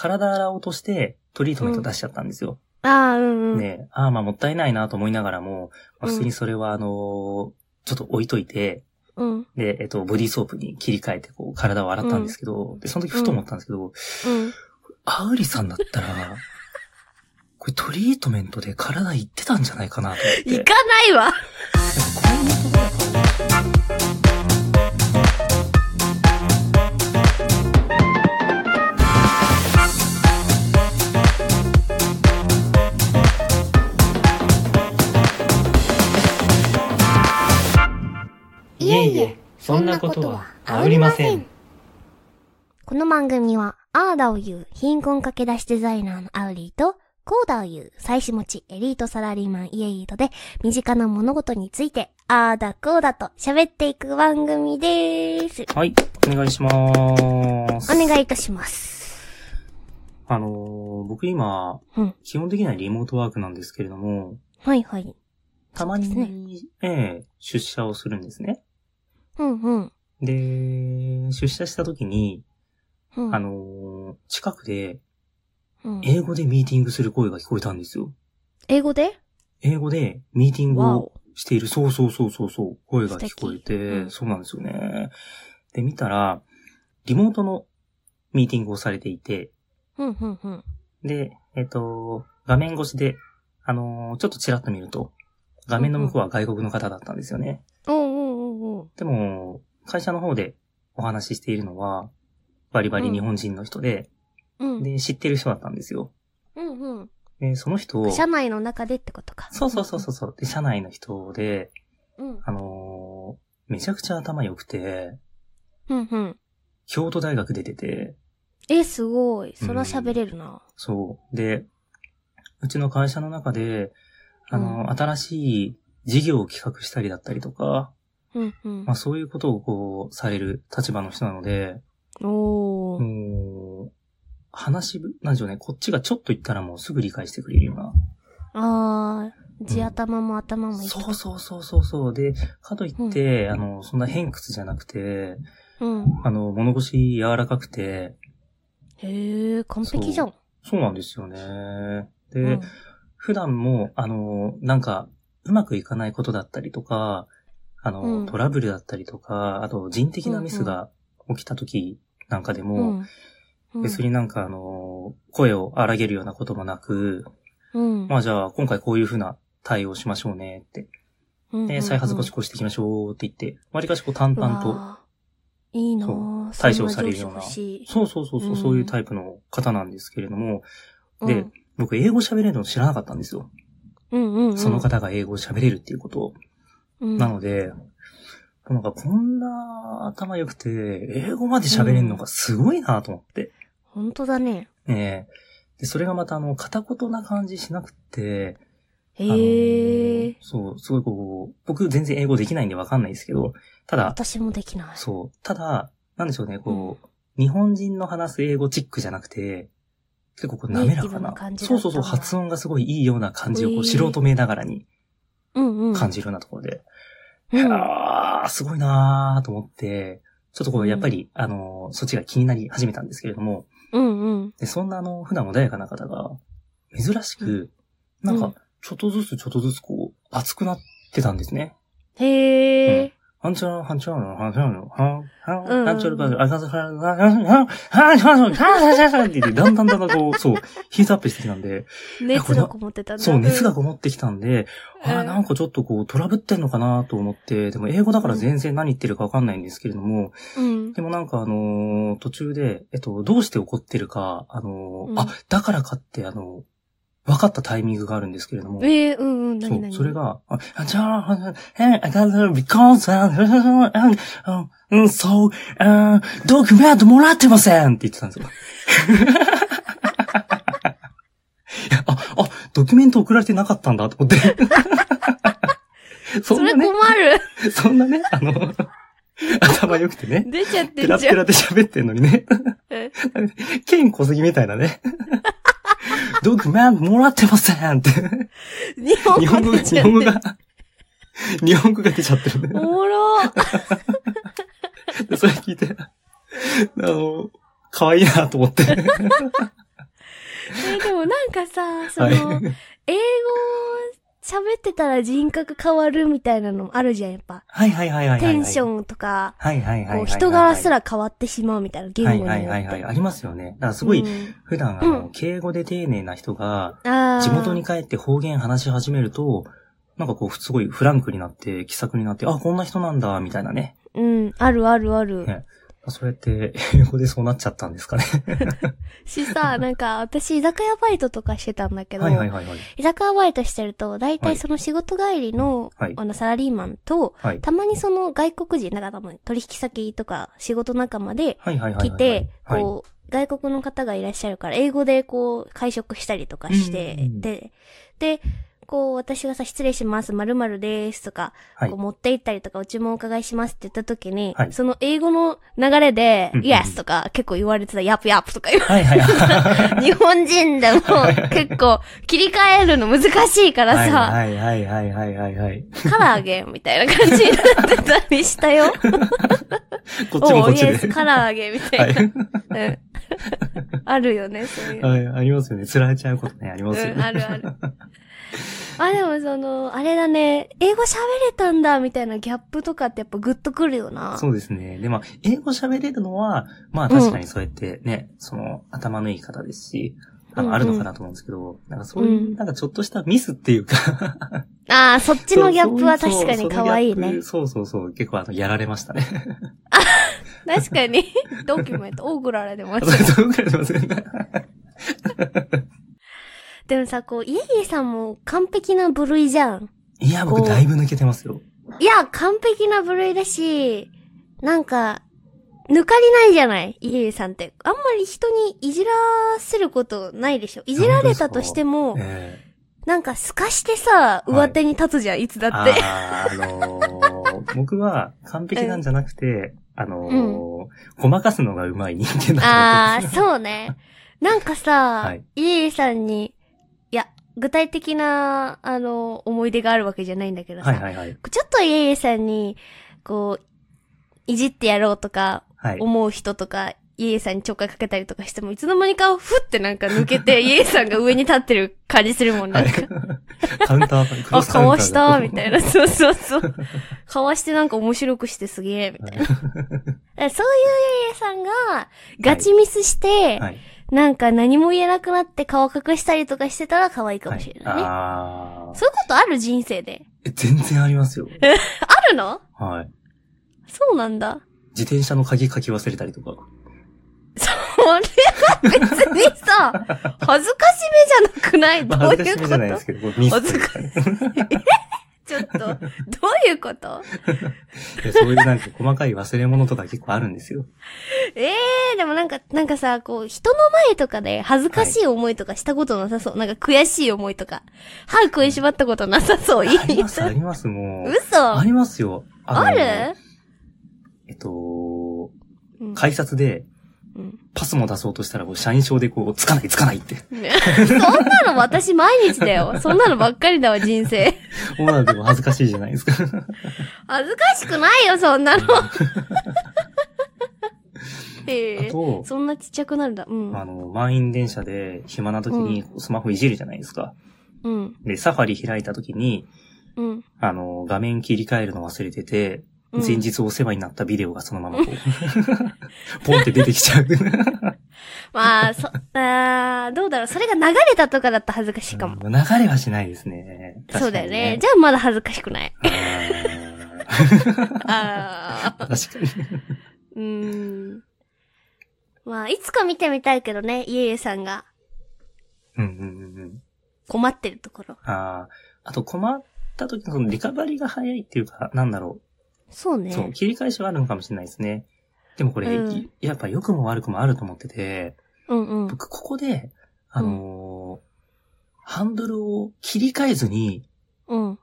体洗おうとしてトリートメント出しちゃったんですよ。ああ、うんうん。ねああ、まあもったいないなと思いながらも、まあうん普通にそれはあのーちょっと置いといて、うん。で、えっと、ボディーソープに切り替えて、こう、体を洗ったんですけど、で、その時ふと思ったんですけど、うん。アウリさんだったら、これトリートメントで体いってたんじゃないかなと思って。行かないわ。なことはありません。この番組は、アーダを言う貧困駆け出しデザイナーのアウリーと、コーダを言う妻子持ちエリートサラリーマンイエイートで、身近な物事について、あーだこーだと喋っていく番組でーす。はい、お願いします。お願いいたします。あのー僕今、うん。基本的にはリモートワークなんですけれども、はいはい。たまに、そうですええ出社をするんですね。うんうん。で、出社した時に、うん。あのー近くでうん、英語でミーティングする声が聞こえたんですよ。英語で？英語でミーティングを。している、そうそうそうそうそう、声が聞こえて、うんそうなんですよね。で、見たら、リモートのミーティングをされていて、うんうんうん。で、えっ、と、画面越しで、あのーちょっとチラッと見ると、画面の向こうは外国の方だったんですよね。でも、会社の方でお話ししているのは、バリバリ日本人の人で、うん。で、知ってる人だったんですよ。うんうん。で、その人、社内の中でってことか。そうそうそうそうそう、で、社内の人で、うん。あのーめちゃくちゃ頭良くて、うんうん。京都大学出てて、え、すごい。そら喋れるな。そう。で、うちの会社の中で、あの、新しい事業を企画したりだったりとか、うんうんまあ。そういうことをこう、される立場の人なので、おー。もう、話、なんでしょうね、こっちがちょっと言ったらもうすぐ理解してくれるような。あー、地頭も頭もいい。そうそうそうそうそう。で、かといって、あの、そんな偏屈じゃなくて、うん。あの、物腰柔らかくて、へえ、完璧じゃん。そうなんですよね。で、うん普段も、あの、なんか、うまくいかないことだったりとか、あの、うんトラブルだったりとか、あと人的なミスが起きた時なんかでも、うん。別になんかあの、声を荒げるようなこともなく、うん。まあじゃあ今回こういうふうな対応しましょうねって、うん、で、再発防止こうしていきましょうって言って、割かしこう淡々と、と。いいな。対処されるようなそうそうそうそう、うんそういうタイプの方なんですけれども、でうん僕英語喋れるの知らなかったんですよ。その方が英語を喋れるっていうことを。うん、なので、なんかこんな頭良くて、英語まで喋れるのがすごいなと思って。本当だね。ねえで、それがまたあの、片言な感じしなくて、あのへえ。そう、すごいこう、僕全然英語できないんでわかんないですけど、ただ、私もできない。そう、ただ、なんでしょうね、こう、日本人の話す英語チックじゃなくて、結構こう滑らかなそうんそうそう、発音がすごいいいような感じをこう素人目ながらにうんうん。感じるようなところで、うん。ああ、すごいなーと思って、ちょっとこう、やっぱり、あの、そっちが気になり始めたんですけれども、うんうん。でそんなあの、普段穏やかな方が、珍しく、なんかうん、ちょっとずつちょっとずつこう、熱くなってたんですね。へえ。ハンチャー、ハンチャーの、ハンチャーの、ハン、ハン、うんハンチャーの、あかずは、ハン、ハン、ハン、ハン、ハン、ハン、ハンって言って、だんだんだんだんこう、そう、ヒートアップしてきたんで、熱がこもってたんだ。そう、熱がここもってきたんで、うんあーなんかちょっとこう、トラブってんのかなと思って、でも英語だから全然何言ってるかわかんないんですけれども、うん。でもなんかあのー途中で、えっと、どうして怒ってるか、あのーうんあ、だからかって、あの分かったタイミングがあるんですけれども、ええ、うんうん。そう、何何？それ。が、あ、あじゃあ、え、I got the because, uh, uh, uh, so, uh, ドキュメントもらってませんって言ってたんですよ。あ、あ、ドキュメント送られてなかったんだと思って。そそれ困ね、る。そんなね、あの、頭良くてね、出ちゃってペラんじゃん。ペラで喋ってんのにね、え剣小杉みたいなね、ドキュメントもらってませんって。日本語が、日本語が、日本語が出ちゃってるね。おもろ。でそれ聞いて、あの、可愛いなと思って。えーでもなんかさ、その、はい。英語喋ってたら人格変わるみたいなのあるじゃん、やっぱ。はいはいはいはいはい。テンシン。ョンとか、はいはいはい人柄すら変わってしまうみたいな言語はいによって。はいはいはい。ありますよね。だからすごい、うん普段あの、敬語で丁寧な人が、地元に帰って方言話し始めると、なんかこう、すごいフランクになって、気さくになって、あ、こんな人なんだ、みたいなね。うん、あるあるある。ねそうやって、英語でそうなっちゃったんですかね。しさ、なんか私居酒屋バイトとかしてたんだけど、はいはいはいはい。居酒屋バイトしてると、大はい体その仕事帰りの、はいあのサラリーマンと、はい。たまにその外国人、なんか多分取引先とか仕事仲間で。来て、はい。こう、外国の方がいらっしゃるから、英語でこう、会食したりとかして、うんうんうんで、で、こう、私がさ、失礼します、〇〇ですとか、はいこう持って行ったりとか、お注文お伺いしますって言った時に、はいその英語の流れで、うんうん Yes とか結構言われてた、ヤップヤップとか言わはいはいはい。れ 日本人でも結構切り替えるの難しいからはいさ、はいはいはいはいはいはい。カラーゲンみたいな感じになってたりしたよ。こっちもこっちで。おイエス、カラーゲンみたはいい。な。うんあるよね、そういう。はい、ありますよね。釣られちゃうことね、ありますようん、ね。あるある。あ、でもその、あれだね、英語喋れたんだ、みたいなギャップとかってやっぱグッとくるよな。そうですね。で、まあ、英語喋れるのは、まあ確かにそうやってね、その、頭のいい方ですし、あの、うんうんあるのかなと思うんですけど、なんかそういうう、んなんかちょっとしたミスっていうか、ああ、そっちのギャップは確かに可愛いね。そうそうそう結構あの、やられましたね。確かに。ドキュメント、オーグラられてます。そうぐらいですね。でもさ、こう、イエイエさんも完璧な部類じゃん。いや、僕だいぶ抜けてますよ。いや、完璧な部類だし、なんか、抜かりないじゃない？イエイエさんって。あんまり人にいじらせることないでしょ？いじられたとしても、えなんか透かしてさ、い上手に立つじゃん、いつだえって。あーあのー 僕は完璧なんじゃなくて、あのーごまかすのがうまい人間だとああ、思ってます。そうね。なんかさ、はいイエイさんに、いや、具体的な、あの、思い出があるわけじゃないんだけどさ、はいはいはい。ちょっとイエイさんに、こう、いじってやろうとか、はい。思う人とか、イエイさんにちょっかいかけたりとかしても、いつの間にかふってなんか抜けて、イエイさんが上に立ってる感じするもん、なんか。カウンター、あ、かわしたみたいな。そうそうそう。かわしてなんか面白くしてすげえ、みたいな。そういうイエイさんが、ガチミスして、はい。なんか何も言えなくなって顔隠したりとかしてたら可愛いかもしれないね。ああ。そういうことある人生で。え全然ありますよ。あるの？はい。そうなんだ。自転車の鍵書き忘れたりとか。それは別にさ、恥ずかしめじゃなくない？どまあ、ういうこ恥ずかしめじゃないですけど、ミスというかね。とちょっと、どういうこと？いやそういうなんか細かい忘れ物とか結構あるんですよ。ええー、でもなんか、なんかさ、こう、人の前とかで恥ずかしい思いとかしたことなさそう。なんか悔しい思いとか。歯食いしばったことなさそう。いあります、あります、もう。嘘ありますよ。のある？えっと、うん改札でうんパスも出そうとしたら、こう社員証でこう、つかないつかないって。ねそんなの私毎日だよ。そんなのばっかりだわ、人生。思わずでも恥ずかしいじゃないですか。恥ずかしくないよ、そんなの。へえ。あと、そんなちっちゃくなるんだ。うん。あの、満員電車で暇な時にスマホいじるじゃないですか。うん。で、サファリ開いた時に、うん。あの、画面切り替えるの忘れてて、うん前日お世話になったビデオがそのままこう、ポンって出てきちゃう。まあ、そ、あーどうだろう。それが流れたとかだったら恥ずかしいかも。うん流れはしないですね。そうだよね。確じゃあまだ恥ずかしくない。あ あ。確かに。うーん。まあ、いつか見てみたいけどね、イエイエさんがうんうんうんうん。困ってるところ。ああ、あと困った時のそのリカバリーが早いっていうか、なんだろそうね。う。そう、切り返しはあるのかもしれないですね。でもこれ、うんいやっぱ良くも悪くもあると思ってて、うんうん。僕ここで、あのーハンドルを切り替えずに、うん。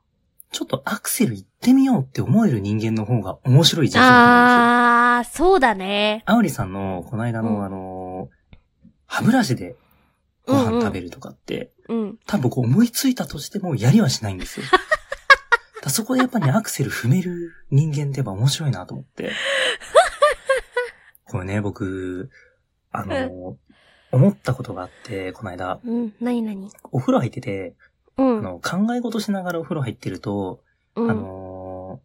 ちょっとアクセル行ってみようって思える人間の方が面白い人生だと思うんですよ。ああ、そうだね。アウリさんのこの間の、うんあのー歯ブラシでご飯食べるとかって、うん。多分僕思いついたとしてもやりはしないんですよ。だそこでやっぱりアクセル踏める人間ってやっぱ面白いなと思って。これね、僕、あのー思ったことがあって、この間、うん、なになにお風呂入ってて、うん。あの、考え事しながらお風呂入ってると、うん、あの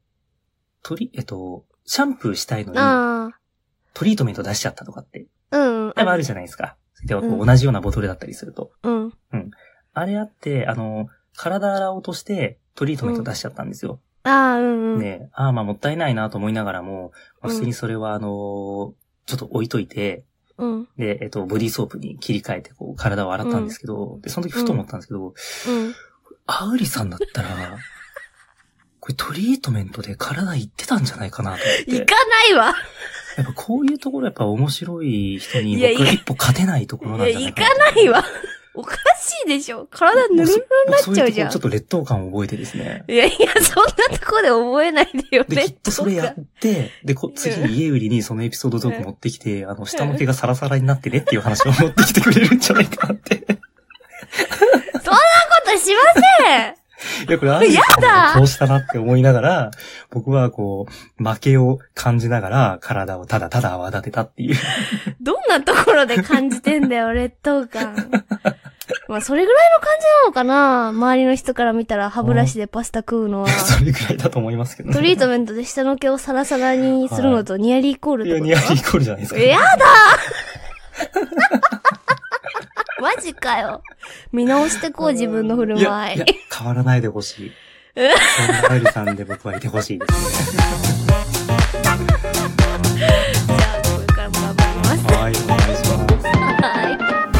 ー、トリ、えっと、シャンプーしたいのに、あトリートメント出しちゃったとかって、あ、うん。やっぱあるじゃないですか。で同じようなボトルだったりすると。うん。あれあって、あの、体洗おうとして、トリートメント出しちゃったんですよ。ああ、うん、うん。ねああ、まあもったいないなと思いながらも、まあうん普通にそれはあの、ちょっと置いといて、うん。で、えっと、ボディーソープに切り替えて、こう、体を洗ったんですけど、で、その時ふと思ったんですけど、うん。アウリさんだったら、これトリートメントで体いってたんじゃないかなと思って。行かないわ。やっぱこういうところやっぱ面白い人にいやいや僕は一歩勝てないところいや、なんじゃないか行かないわ。おかしいでしょ。体ぬるぬるになっちゃうじゃんちょっ。と劣等感を覚えてですね。いやいや、そんなとこで覚えないでよで、ね。きっとそれやって、で、こ次に家売りにそのエピソードトーク持ってきて、あの、下の毛がサラサラになってねっていう話を持ってきてくれるんじゃないかなって。ことしません いや、これ、アンジさこうしたなって思いながら、僕はこう、負けを感じながら、体をただただ泡立てたっていう。どんなところで感じてんだよ、劣等感。まあ、それぐらいの感じなのかな周りの人から見たら歯ブラシでパスタ食うのは。それぐらいだと思いますけど、ね、トリートメントで下の毛をサラサラにするのとニアリーイコールってこと、はい、いや、ニアリーイコールじゃないですか、ね。やだ マジかよ。見直してこう、自分の振る舞い。いやいや変わらないでほしい。そんなエルさんで僕はいてほしいですね。じゃあ、これからも頑張ります。はい、お願いします。はい。